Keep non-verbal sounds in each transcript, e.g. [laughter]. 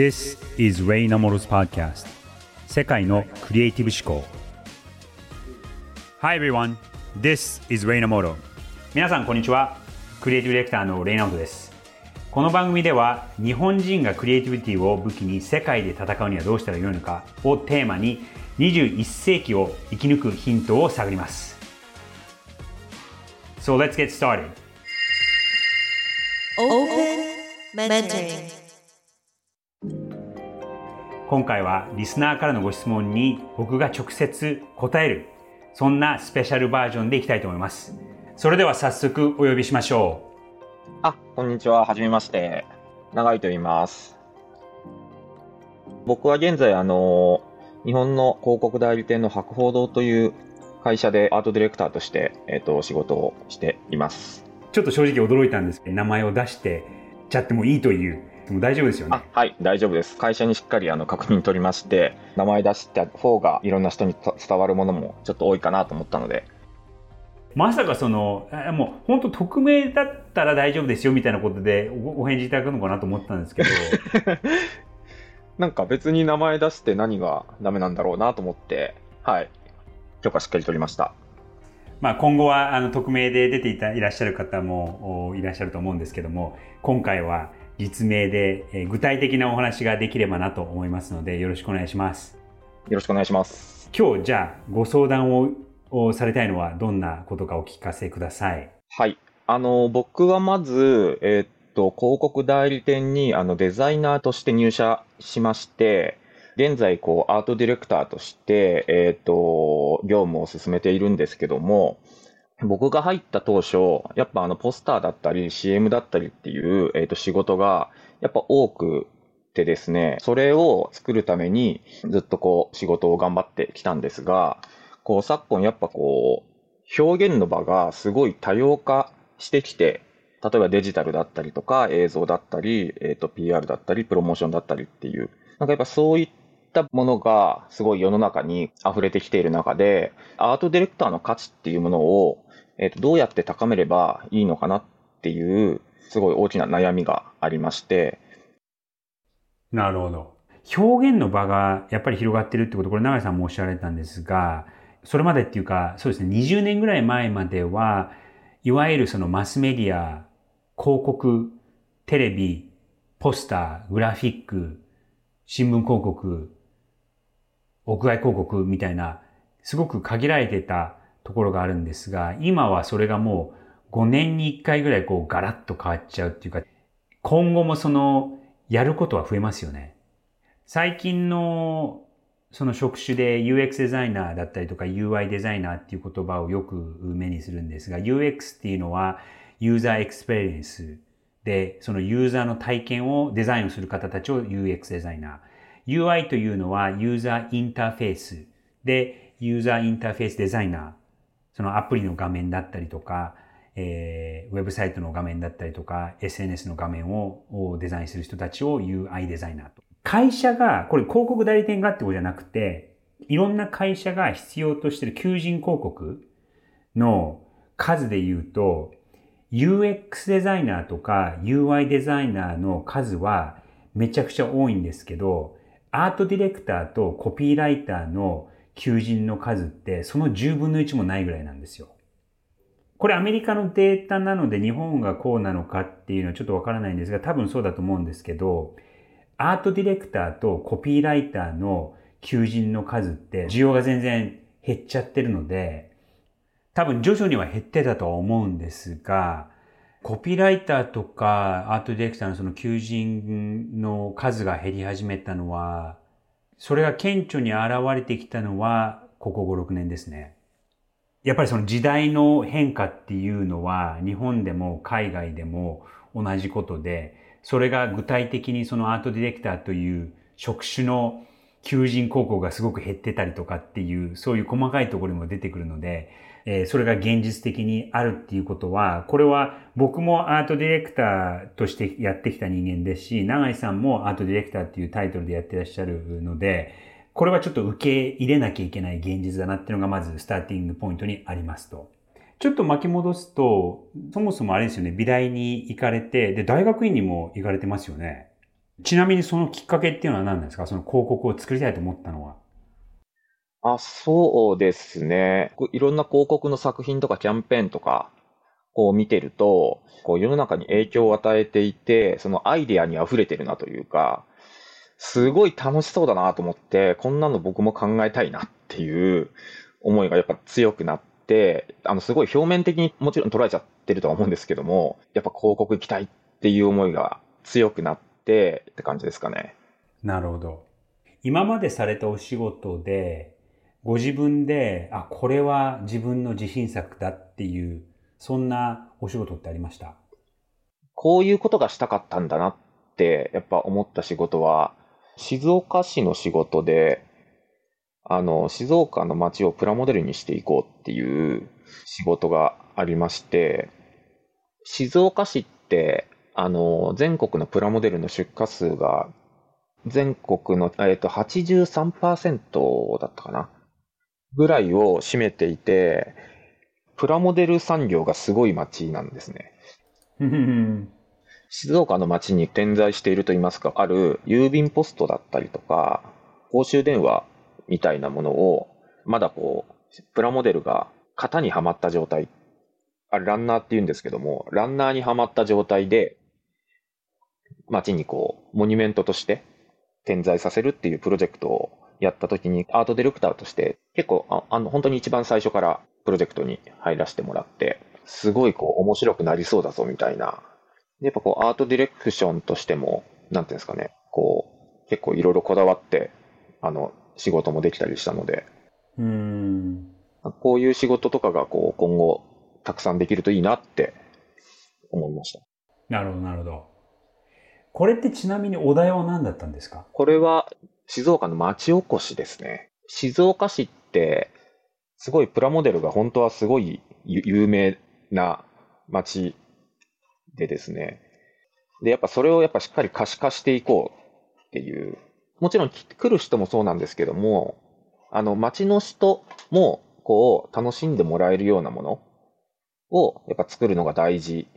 This is Ray Namoro's podcast. 世界のクリエイティブ思考。Hi everyone, this is Ray Namoro 皆さんこんにちは。クリエイティブディレクターのレイナモトです。この番組では日本人がクリエイティビティを武器に世界で戦うにはどうしたらよいのかをテーマに21世紀を生き抜くヒントを探ります。So let's get started. Open Mentoring 今回はリスナーからのご質問に僕が直接答えるそんなスペシャルバージョンでいきたいと思いますそれでは早速お呼びしましょあ、こんにちは。はじめまして。長井と言います。僕は現在、あの、日本の広告代理店の博報堂という会社でアートディレクターとして、えっ、と、仕事をしています。うちょっと正直驚いたんですけど名前を出してちゃってもいいというもう大丈夫ですよあね、はい、大丈夫です。会社にしっかりあの確認取りまして、名前出した方がいろんな人にた伝わるものもちょっと多いかなと思ったので、まさかそのあもう本当匿名だったら大丈夫ですよみたいなことでおお返事いただくのかなと思ったんですけど [laughs] なんか別に名前出して何がダメなんだろうなと思って、はい、許可しっかり取りました。まあ今後はあの匿名で出ていたいらっしゃる方もおいらっしゃると思うんですけども今回は実名で、えー具体的なお話ができればなと思いますのでよろしくお願いしますよろしくお願いします。今日じゃあご相談ををされたいのはどんなことかお聞かせくださいはい。あの、僕はまず、えーっと、広告代理店にあのデザイナーとして入社しまして、現在、こう、アートディレクターとして、えーっと、業務を進めているんですけども、僕が入った当初、やっぱあの、ポスターだったり、CM だったりっていう、えーと、仕事が、やっぱ多くてですね、それを作るために、ずっとこう、仕事を頑張ってきたんですが、こう、昨今やっぱこう、表現の場がすごい多様化してきて、例えばデジタルだったりとか映像だったり、えっ、と PR だったりプロモーションだったりっていう、なんかやっぱそういったたものがすごい世の中に溢れてきている中で、アートディレクターの価値っていうものを、えっ、とどうやって高めればいいのかなっていう、すごい大きな悩みがありまして、なるほど。表現の場がやっぱり広がってるってことこれ永井さんもおっしゃられたんですがそれまでっていうかそうですね20年ぐらい前まではいわゆるそのマスメディア広告テレビポスターグラフィック新聞広告屋外広告みたいなすごく限られてたところがあるんですが今はそれがもう5年に1回ぐらいこうガラッと変わっちゃうっていうか今後もそのやることは増えますよね。最近のその職種で UX デザイナーだったりとか UI デザイナーっていう言葉をよく目にするんですが UX っていうのはユーザーエクスペリエンスでそのユーザーの体験をデザインをする方たちを UX デザイナー UI というのはユーザーインターフェースでユーザーインターフェースデザイナーそのアプリの画面だったりとかえーウェブサイトの画面だったりとか SNS の画面をデザインする人たちを UI デザイナーと。会社が、これ広告代理店がってことじゃなくて、いろんな会社が必要としてる求人広告の数で言うと、UX デザイナーとか UI デザイナーの数はめちゃくちゃ多いんですけど、アートディレクターとコピーライターの求人の数ってその10分の1もないぐらいなんですよ。これアメリカのデータなので日本がこうなのかっていうのはちょっとわからないんですが多分そうだと思うんですけどアートディレクターとコピーライターの求人の数って需要が全然減っちゃってるので多分徐々には減ってたとは思うんですがコピーライターとかアートディレクターのその求人の数が減り始めたのはそれが顕著に現れてきたのはここ5、6年ですね。やっぱりその時代の変化っていうのは日本でも海外でも同じことで、それが具体的にそのアートディレクターという職種の求人広告がすごく減ってたりとかっていう、そういう細かいところにも出てくるので、えそれが現実的にあるっていうことは、これは僕もアートディレクターとしてやってきた人間ですし、永井さんもアートディレクターっていうタイトルでやってらっしゃるので、これはちょっと受け入れなきゃいけない現実だなっていうのがまずスターティングポイントにありますと。ちょっと巻き戻すと、そもそもあれですよね、美大に行かれて、で、大学院にも行かれてますよね。ちなみにそのきっかけっていうのは何なんですか？その広告を作りたいと思ったのは。あ、そうですね。いろんな広告の作品とかキャンペーンとか、こう見てると、こう世の中に影響を与えていて、そのアイデアに溢れてるなというか、すごい楽しそうだなと思って、こんなの僕も考えたいなっていう思いがやっぱ強くなって、あの、すごい表面的にもちろん捉えちゃってるとは思うんですけども、やっぱ広告行きたいっていう思いが強くなってって感じですかね。なるほど。今までされたお仕事で、ご自分で、あ、これは自分の自信作だっていう、そんなお仕事ってありました？こういうことがしたかったんだなって、やっぱ思った仕事は、静岡市の仕事で、あの、静岡の街をプラモデルにしていこうっていう仕事がありまして、静岡市って、あの、全国のプラモデルの出荷数が、全国の、えっと、83%だったかな。ぐらいを占めていて、プラモデル産業がすごい街なんですね。静岡の街に点在しているといいますか、ある郵便ポストだったりとか、公衆電話みたいなものを、まだこう、プラモデルが型にはまった状態、あれランナーって言うんですけども、ランナーにはまった状態で、街にこう、モニュメントとして点在させるっていうプロジェクトをやった時に、アートディレクターとして、結構、ああの、本当に一番最初からプロジェクトに入らせてもらって、すごいこう、面白くなりそうだぞみたいな。でやっぱこう、アートディレクションとしても、なんていうんですかね、こう、結構いろいろこだわって、あの、仕事もできたりしたので、うーん。こういう仕事とかがこう、今後、たくさんできるといいなって思いました。なるほど、なるほど。これってちなみにお題は何だったんですか？これは静岡の町おこしですね。静岡市って、すごいプラモデルが本当はすごい有名な町でですね。で、やっぱそれをやっぱしっかり可視化していこうっていう。もちろん来る人もそうなんですけども、あの町の人もこう楽しんでもらえるようなものをやっぱ作るのが大事。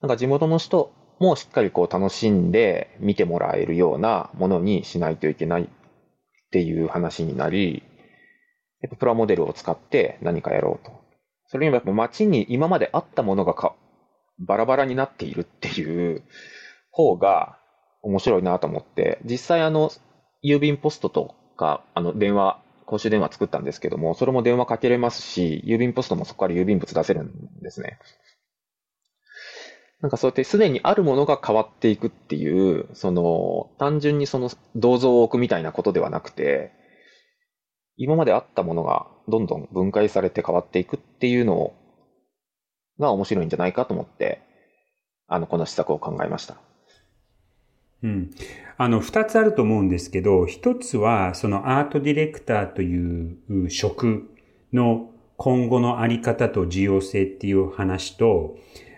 なんか地元の人もしっかりこう楽しんで見てもらえるようなものにしないといけないっていう話になり、やっぱプラモデルを使って何かやろうと。それにもやっぱ街に今まであったものがかバラバラになっているっていう方が面白いなと思って、実際あの郵便ポストとかあの電話、公衆電話作ったんですけども、それも電話かけれますし、郵便ポストもそこから郵便物出せるんですね。なんかそうやってすでにあるものが変わっていくっていう、その単純にその銅像を置くみたいなことではなくて、今まであったものがどんどん分解されて変わっていくっていうのが面白いんじゃないかと思って、あの、この施策を考えました。うん。あの、二つあると思うんですけど、一つは、そのアートディレクターという職の今後のあり方と重要性っていう話と、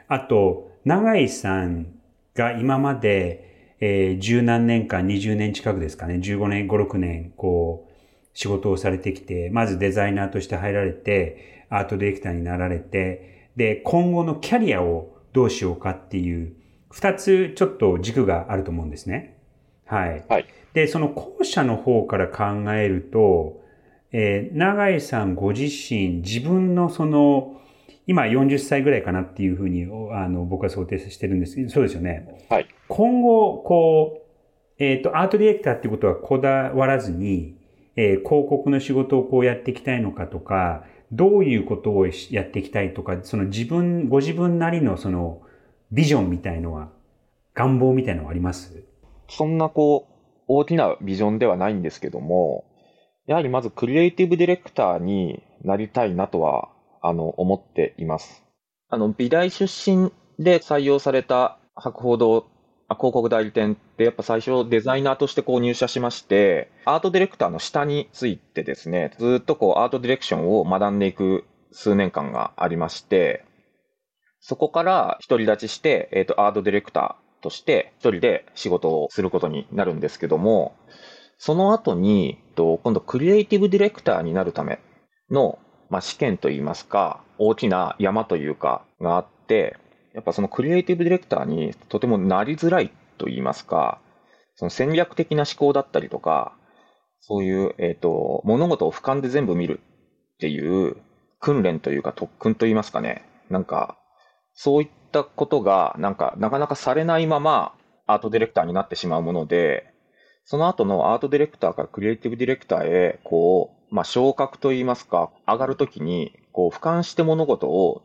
あと、永井さんが今まで、えー、十何年間、20年近くですかね、15年、5、6年、こう、仕事をされてきて、まずデザイナーとして入られて、アートディレクターになられて、で、今後のキャリアをどうしようかっていう、二つちょっと軸があると思うんですね。はい。はい。で、その後者の方から考えると、えー、永井さんご自身、自分のその、今40歳ぐらいかなっていうふうに、あの、僕は想定してるんですけど、そうですよね。はい。今後、こう、えっ、と、アートディレクターっていうことはこだわらずに、えー広告の仕事をこうやっていきたいのかとか、どういうことをやっていきたいとか、その自分、ご自分なりのそのビジョンみたいのは、願望みたいのはあります？そんなこう、大きなビジョンではないんですけども、やはりまずクリエイティブディレクターになりたいなとは、あの、思っています。あの、美大出身で採用された博報堂あ広告代理店ってやっぱ最初デザイナーとしてこう入社しまして、アートディレクターの下についてですね、ずっとこうアートディレクションを学んでいく数年間がありまして、そこから独り立ちして、えっ、と、アートディレクターとして一人で仕事をすることになるんですけども、その後に、えっと今度クリエイティブディレクターになるための、まあ、試験といいますか、大きな山というかがあって、やっぱそのクリエイティブディレクターにとてもなりづらいと言いますか、その戦略的な思考だったりとか、そういう、えっ、と、物事を俯瞰で全部見るっていう訓練というか特訓といいますかね。なんか、そういったことが、なんか、なかなかされないまま、アートディレクターになってしまうもので、その後のアートディレクターからクリエイティブディレクターへ、こう、まあ、昇格といいますか、上がるときに、こう、俯瞰して物事を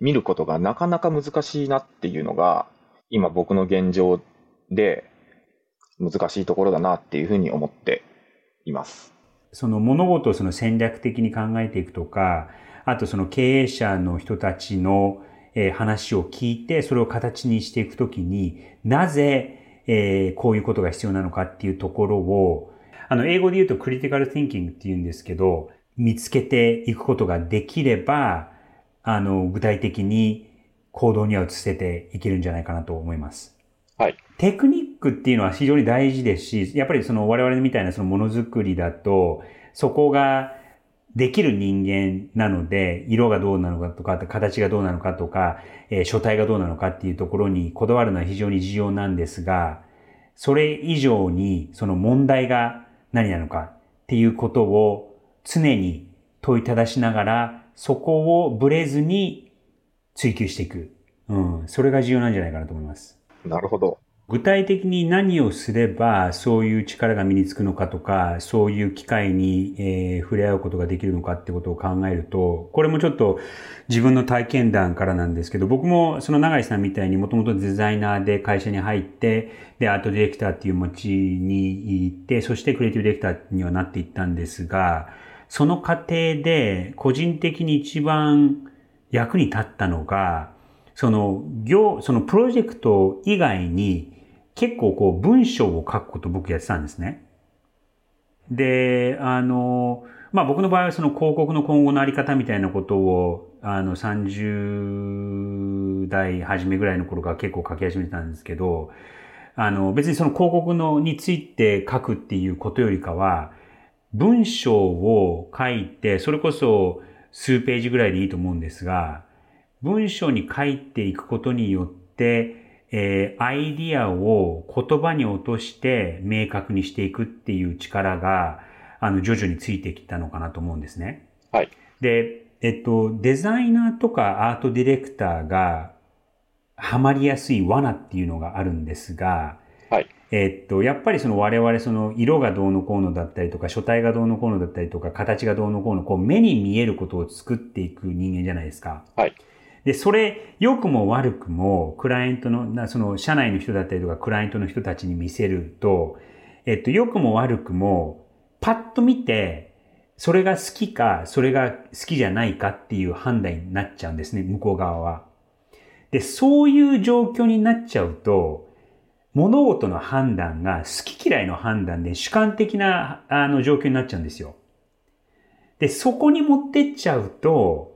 見ることがなかなか難しいなっていうのが、今僕の現状で難しいところだなっていうふうに思っています。その物事をその戦略的に考えていくとか、あとその経営者の人たちの、えー話を聞いて、それを形にしていくときに、なぜ、えーこういうことが必要なのかっていうところを、あの、英語で言うとクリティカル・ティンキングって言うんですけど、見つけていくことができれば、あの、具体的に行動には移せていけるんじゃないかなと思います。はい。テクニックっていうのは非常に大事ですし、やっぱりその我々みたいなそのものづくりだと、そこができる人間なので、色がどうなのかとか、形がどうなのかとか、えー書体がどうなのかっていうところにこだわるのは非常に重要なんですが、それ以上にその問題が何なのかっていうことを常に問いただしながら、そこをブレずに追求していく。うん。それが重要なんじゃないかなと思います。なるほど。具体的に何をすればそういう力が身につくのかとか、そういう機会に、えー触れ合うことができるのかってことを考えると、これもちょっと自分の体験談からなんですけど、僕もその永井さんみたいにもともとデザイナーで会社に入って、で、アートディレクターっていう街に行って、そしてクリエイティブディレクターにはなっていったんですが、その過程で個人的に一番役に立ったのが、その業、そのプロジェクト以外に結構こう文章を書くこと僕やってたんですね。で、あの、まあ僕の場合はその広告の今後のあり方みたいなことを、あの30代初めぐらいの頃から結構書き始めたんですけど、あの別にその広告のについて書くっていうことよりかは、文章を書いて、それこそ数ページぐらいでいいと思うんですが、文章に書いていくことによって、えーアイディアを言葉に落として明確にしていくっていう力が、あの、徐々についてきたのかなと思うんですね。はい。で、えっと、デザイナーとかアートディレクターがハマりやすい罠っていうのがあるんですが、はい。えっと、やっぱりその我々その色がどうのこうのだったりとか、書体がどうのこうのだったりとか、形がどうのこうの、こう目に見えることを作っていく人間じゃないですか。はい。で、それ、良くも悪くも、クライアントの、その、社内の人だったりとか、クライアントの人たちに見せると、えっと、良くも悪くも、パッと見て、それが好きか、それが好きじゃないかっていう判断になっちゃうんですね、向こう側は。で、そういう状況になっちゃうと、物事の判断が好き嫌いの判断で主観的なあの状況になっちゃうんですよ。で、そこに持ってっちゃうと、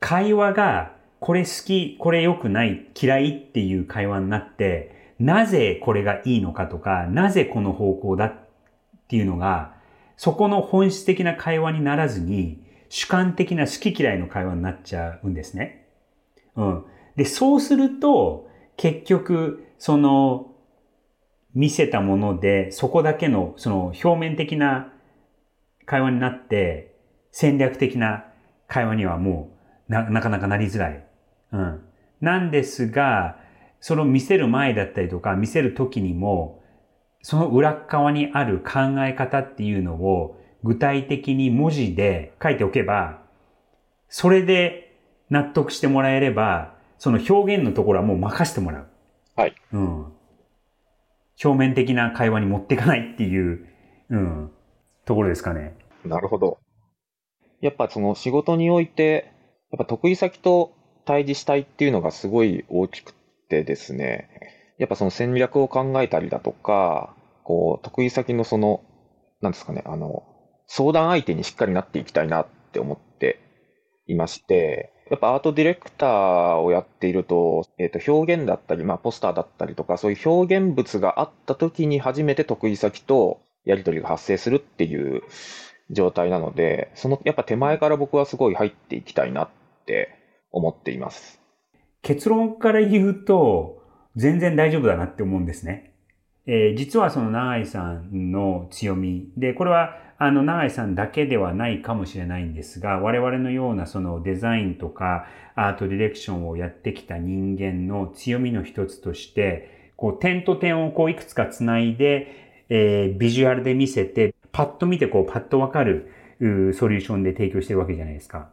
会話がこれ好き、これ良くない、嫌いっていう会話になって、なぜこれがいいのかとか、なぜこの方向だっていうのが、そこの本質的な会話にならずに、主観的な好き嫌いの会話になっちゃうんですね。うん。で、そうすると、結局、その、見せたもので、そこだけの、その表面的な会話になって、戦略的な会話にはもうな、なかなかなりづらい。うん。なんですが、その見せる前だったりとか、見せる時にも、その裏側にある考え方っていうのを具体的に文字で書いておけば、それで納得してもらえれば、その表現のところはもう任せてもらう。はい。うん。表面的な会話に持っていかないっていう、うん、ところですかね。なるほど。やっぱその仕事において、やっぱ得意先と対峙したいっていうのがすごい大きくてですね、やっぱその戦略を考えたりだとか、こう、得意先のその、なんですかね、あの、相談相手にしっかりなっていきたいなって思っていまして、やっぱアートディレクターをやっていると、えっ、と、表現だったり、まあ、ポスターだったりとか、そういう表現物があった時に初めて得意先とやり取りが発生するっていう状態なので、そのやっぱ手前から僕はすごい入っていきたいなっって思っています。結論から言うと、全然大丈夫だなって思うんですね。えー実はその永井さんの強みで、これはあの永井さんだけではないかもしれないんですが、我々のようなそのデザインとかアートディレクションをやってきた人間の強みの一つとして、こう点と点をこういくつかつないで、えービジュアルで見せて、パッと見てこうパッとわかるソリューションで提供してるわけじゃないですか。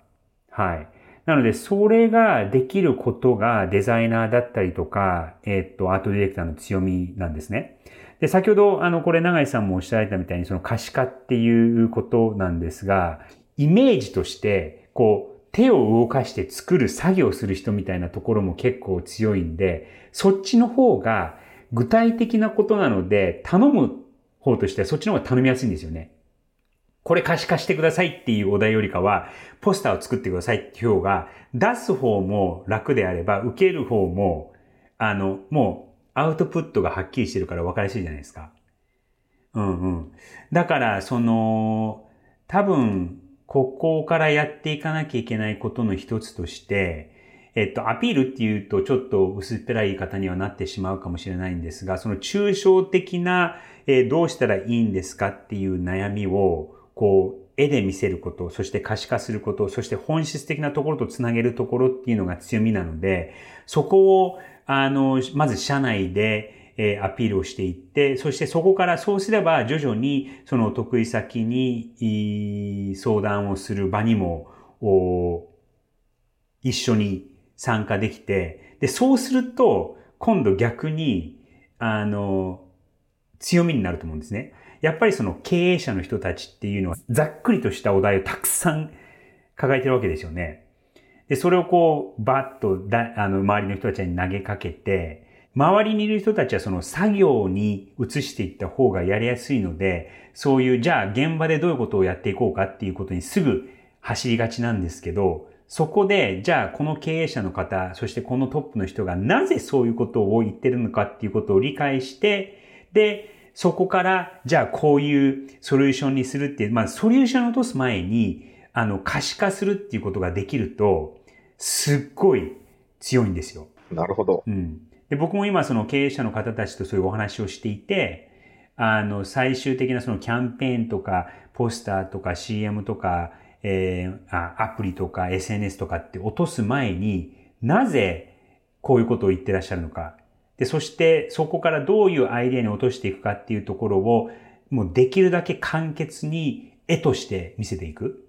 はい。なので、それができることがデザイナーだったりとか、えっと、アートディレクターの強みなんですね。で、先ほど、あの、これ、永井さんもおっしゃられたみたいに、その可視化っていうことなんですが、イメージとして、こう、手を動かして作る作業する人みたいなところも結構強いんで、そっちの方が具体的なことなので、頼む方としてはそっちの方が頼みやすいんですよね。これ可視化してくださいっていうお題よりかは、ポスターを作ってくださいっていう方が、出す方も楽であれば、受ける方も、あの、もう、アウトプットがはっきりしてるから分かりやすいじゃないですか。うんうん。だから、その、多分、ここからやっていかなきゃいけないことの一つとして、えっと、アピールっていうとちょっと薄っぺらい方にはなってしまうかもしれないんですが、その抽象的な、えーどうしたらいいんですかっていう悩みを、こう、絵で見せること、そして可視化すること、そして本質的なところとつなげるところっていうのが強みなので、そこを、あの、まず社内で、えーアピールをしていって、そしてそこからそうすれば徐々にその得意先に相談をする場にも一緒に参加できて、で、そうすると今度逆に、あの、強みになると思うんですね。やっぱりその経営者の人たちっていうのはざっくりとしたお題をたくさん抱えてるわけですよね。で、それをこう、バッとだ、あの、周りの人たちに投げかけて、周りにいる人たちはその作業に移していった方がやりやすいので、そういう、じゃあ現場でどういうことをやっていこうかっていうことにすぐ走りがちなんですけど、そこで、じゃあこの経営者の方、そしてこのトップの人がなぜそういうことを言ってるのかっていうことを理解して、で、そこから、じゃあこういうソリューションにするってまあソリューションを落とす前に、あの、可視化するっていうことができると、すっごい強いんですよ。なるほど。うん。で、僕も今その経営者の方たちとそういうお話をしていて、あの、最終的なそのキャンペーンとか、ポスターとか CM とか、えーあアプリとか SNS とかって落とす前になぜこういうことを言ってらっしゃるのか。で、そしてそこからどういうアイデアに落としていくかっていうところをもうできるだけ簡潔に絵として見せていく。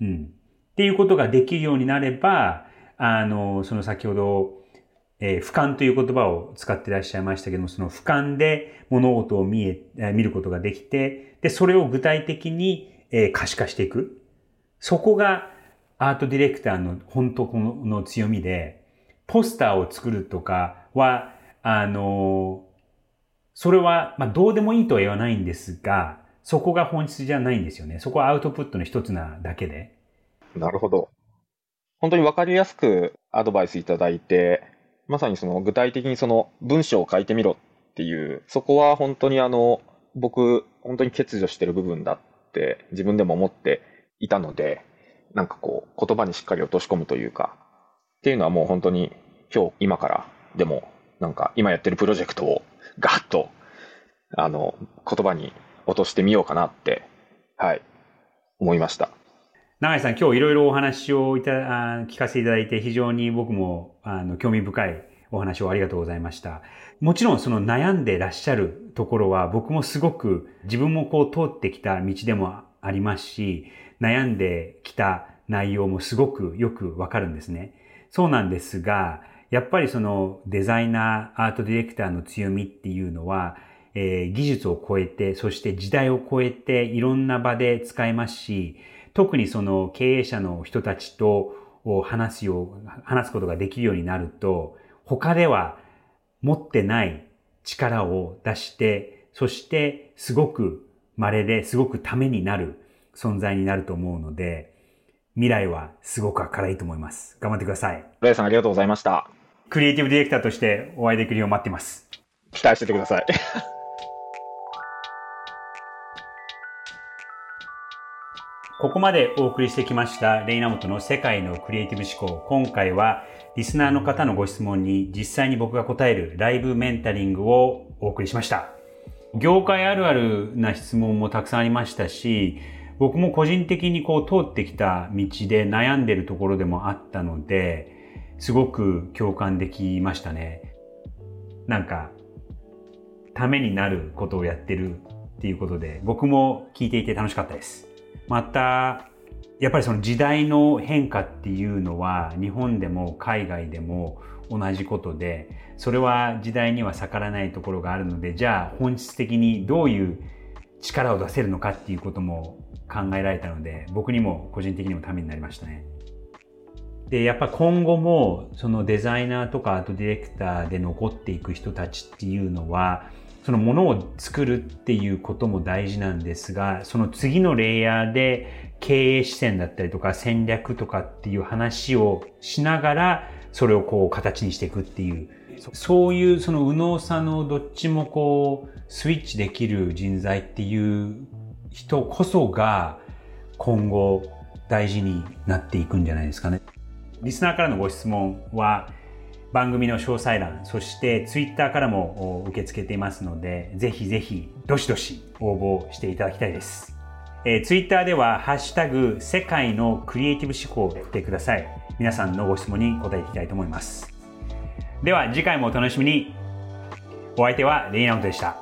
うん。っていうことができるようになれば、あの、その先ほど、えー俯瞰という言葉を使ってらっしゃいましたけども、その俯瞰で物事を見え、見ることができて、で、それを具体的に、えー可視化していく。そこがアートディレクターの本当の強みで、ポスターを作るとかは、あの、それは、まあ、どうでもいいとは言わないんですが、そこが本質じゃないんですよね。そこはアウトプットの一つなだけで。なるほど。本当にわかりやすくアドバイスいただいて、まさにその具体的にその文章を書いてみろっていう、そこは本当にあの、僕、本当に欠如してる部分だって自分でも思っていたので、なんかこう、言葉にしっかり落とし込むというか、っていうのはもう本当に今日、今からでも、なんか今やってるプロジェクトをガッと、あの、言葉に落としてみようかなって、はい、思いました。永井さん、今日いろいろお話をいたあ聞かせていただいて、非常に僕もあの興味深いお話をありがとうございました。もちろんその悩んでらっしゃるところは僕もすごく自分もこう通ってきた道でもありますし、悩んできた内容もすごくよくわかるんですね。そうなんですが、やっぱりそのデザイナー、アートディレクターの強みっていうのは、えー技術を超えて、そして時代を超えていろんな場で使えますし、特にその経営者の人たちと話すよう、話すことができるようになると、他では持ってない力を出して、そしてすごく稀ですごくためになる存在になると思うので、未来はすごく明るいと思います。頑張ってください。浦井さんありがとうございました。クリエイティブディレクターとしてお会いできるよう待っています。期待しててください。[laughs] ここまでお送りしてきましたレイナモトの世界のクリエイティブ思考。今回はリスナーの方のご質問に実際に僕が答えるライブメンタリングをお送りしました。業界あるあるな質問もたくさんありましたし、僕も個人的にこう通ってきた道で悩んでるところでもあったので、すごく共感できましたね。なんか、ためになることをやってるっていうことで、僕も聞いていて楽しかったです。また、やっぱりその時代の変化っていうのは日本でも海外でも同じことでそれは時代には逆らないところがあるのでじゃあ本質的にどういう力を出せるのかっていうことも考えられたので僕にも個人的にもためになりましたね。でやっぱ今後もそのデザイナーとかアートディレクターで残っていく人たちっていうのはそのものを作るっていうことも大事なんですがその次のレイヤーで経営視点だったりとか戦略とかっていう話をしながら、それをこう形にしていくっていう、そういうその右脳さのどっちもこうスイッチできる人材っていう人こそが今後大事になっていくんじゃないですかね。リスナーからのご質問は番組の詳細欄、そしてツイッターからも受け付けていますので、ぜひぜひどしどし応募していただきたいです。えー、ツイッターでは、ハッシュタグ、世界のクリエイティブ思考を振ってください。皆さんのご質問に答えていきたいと思います。では、次回もお楽しみに。お相手はレイナウトでした。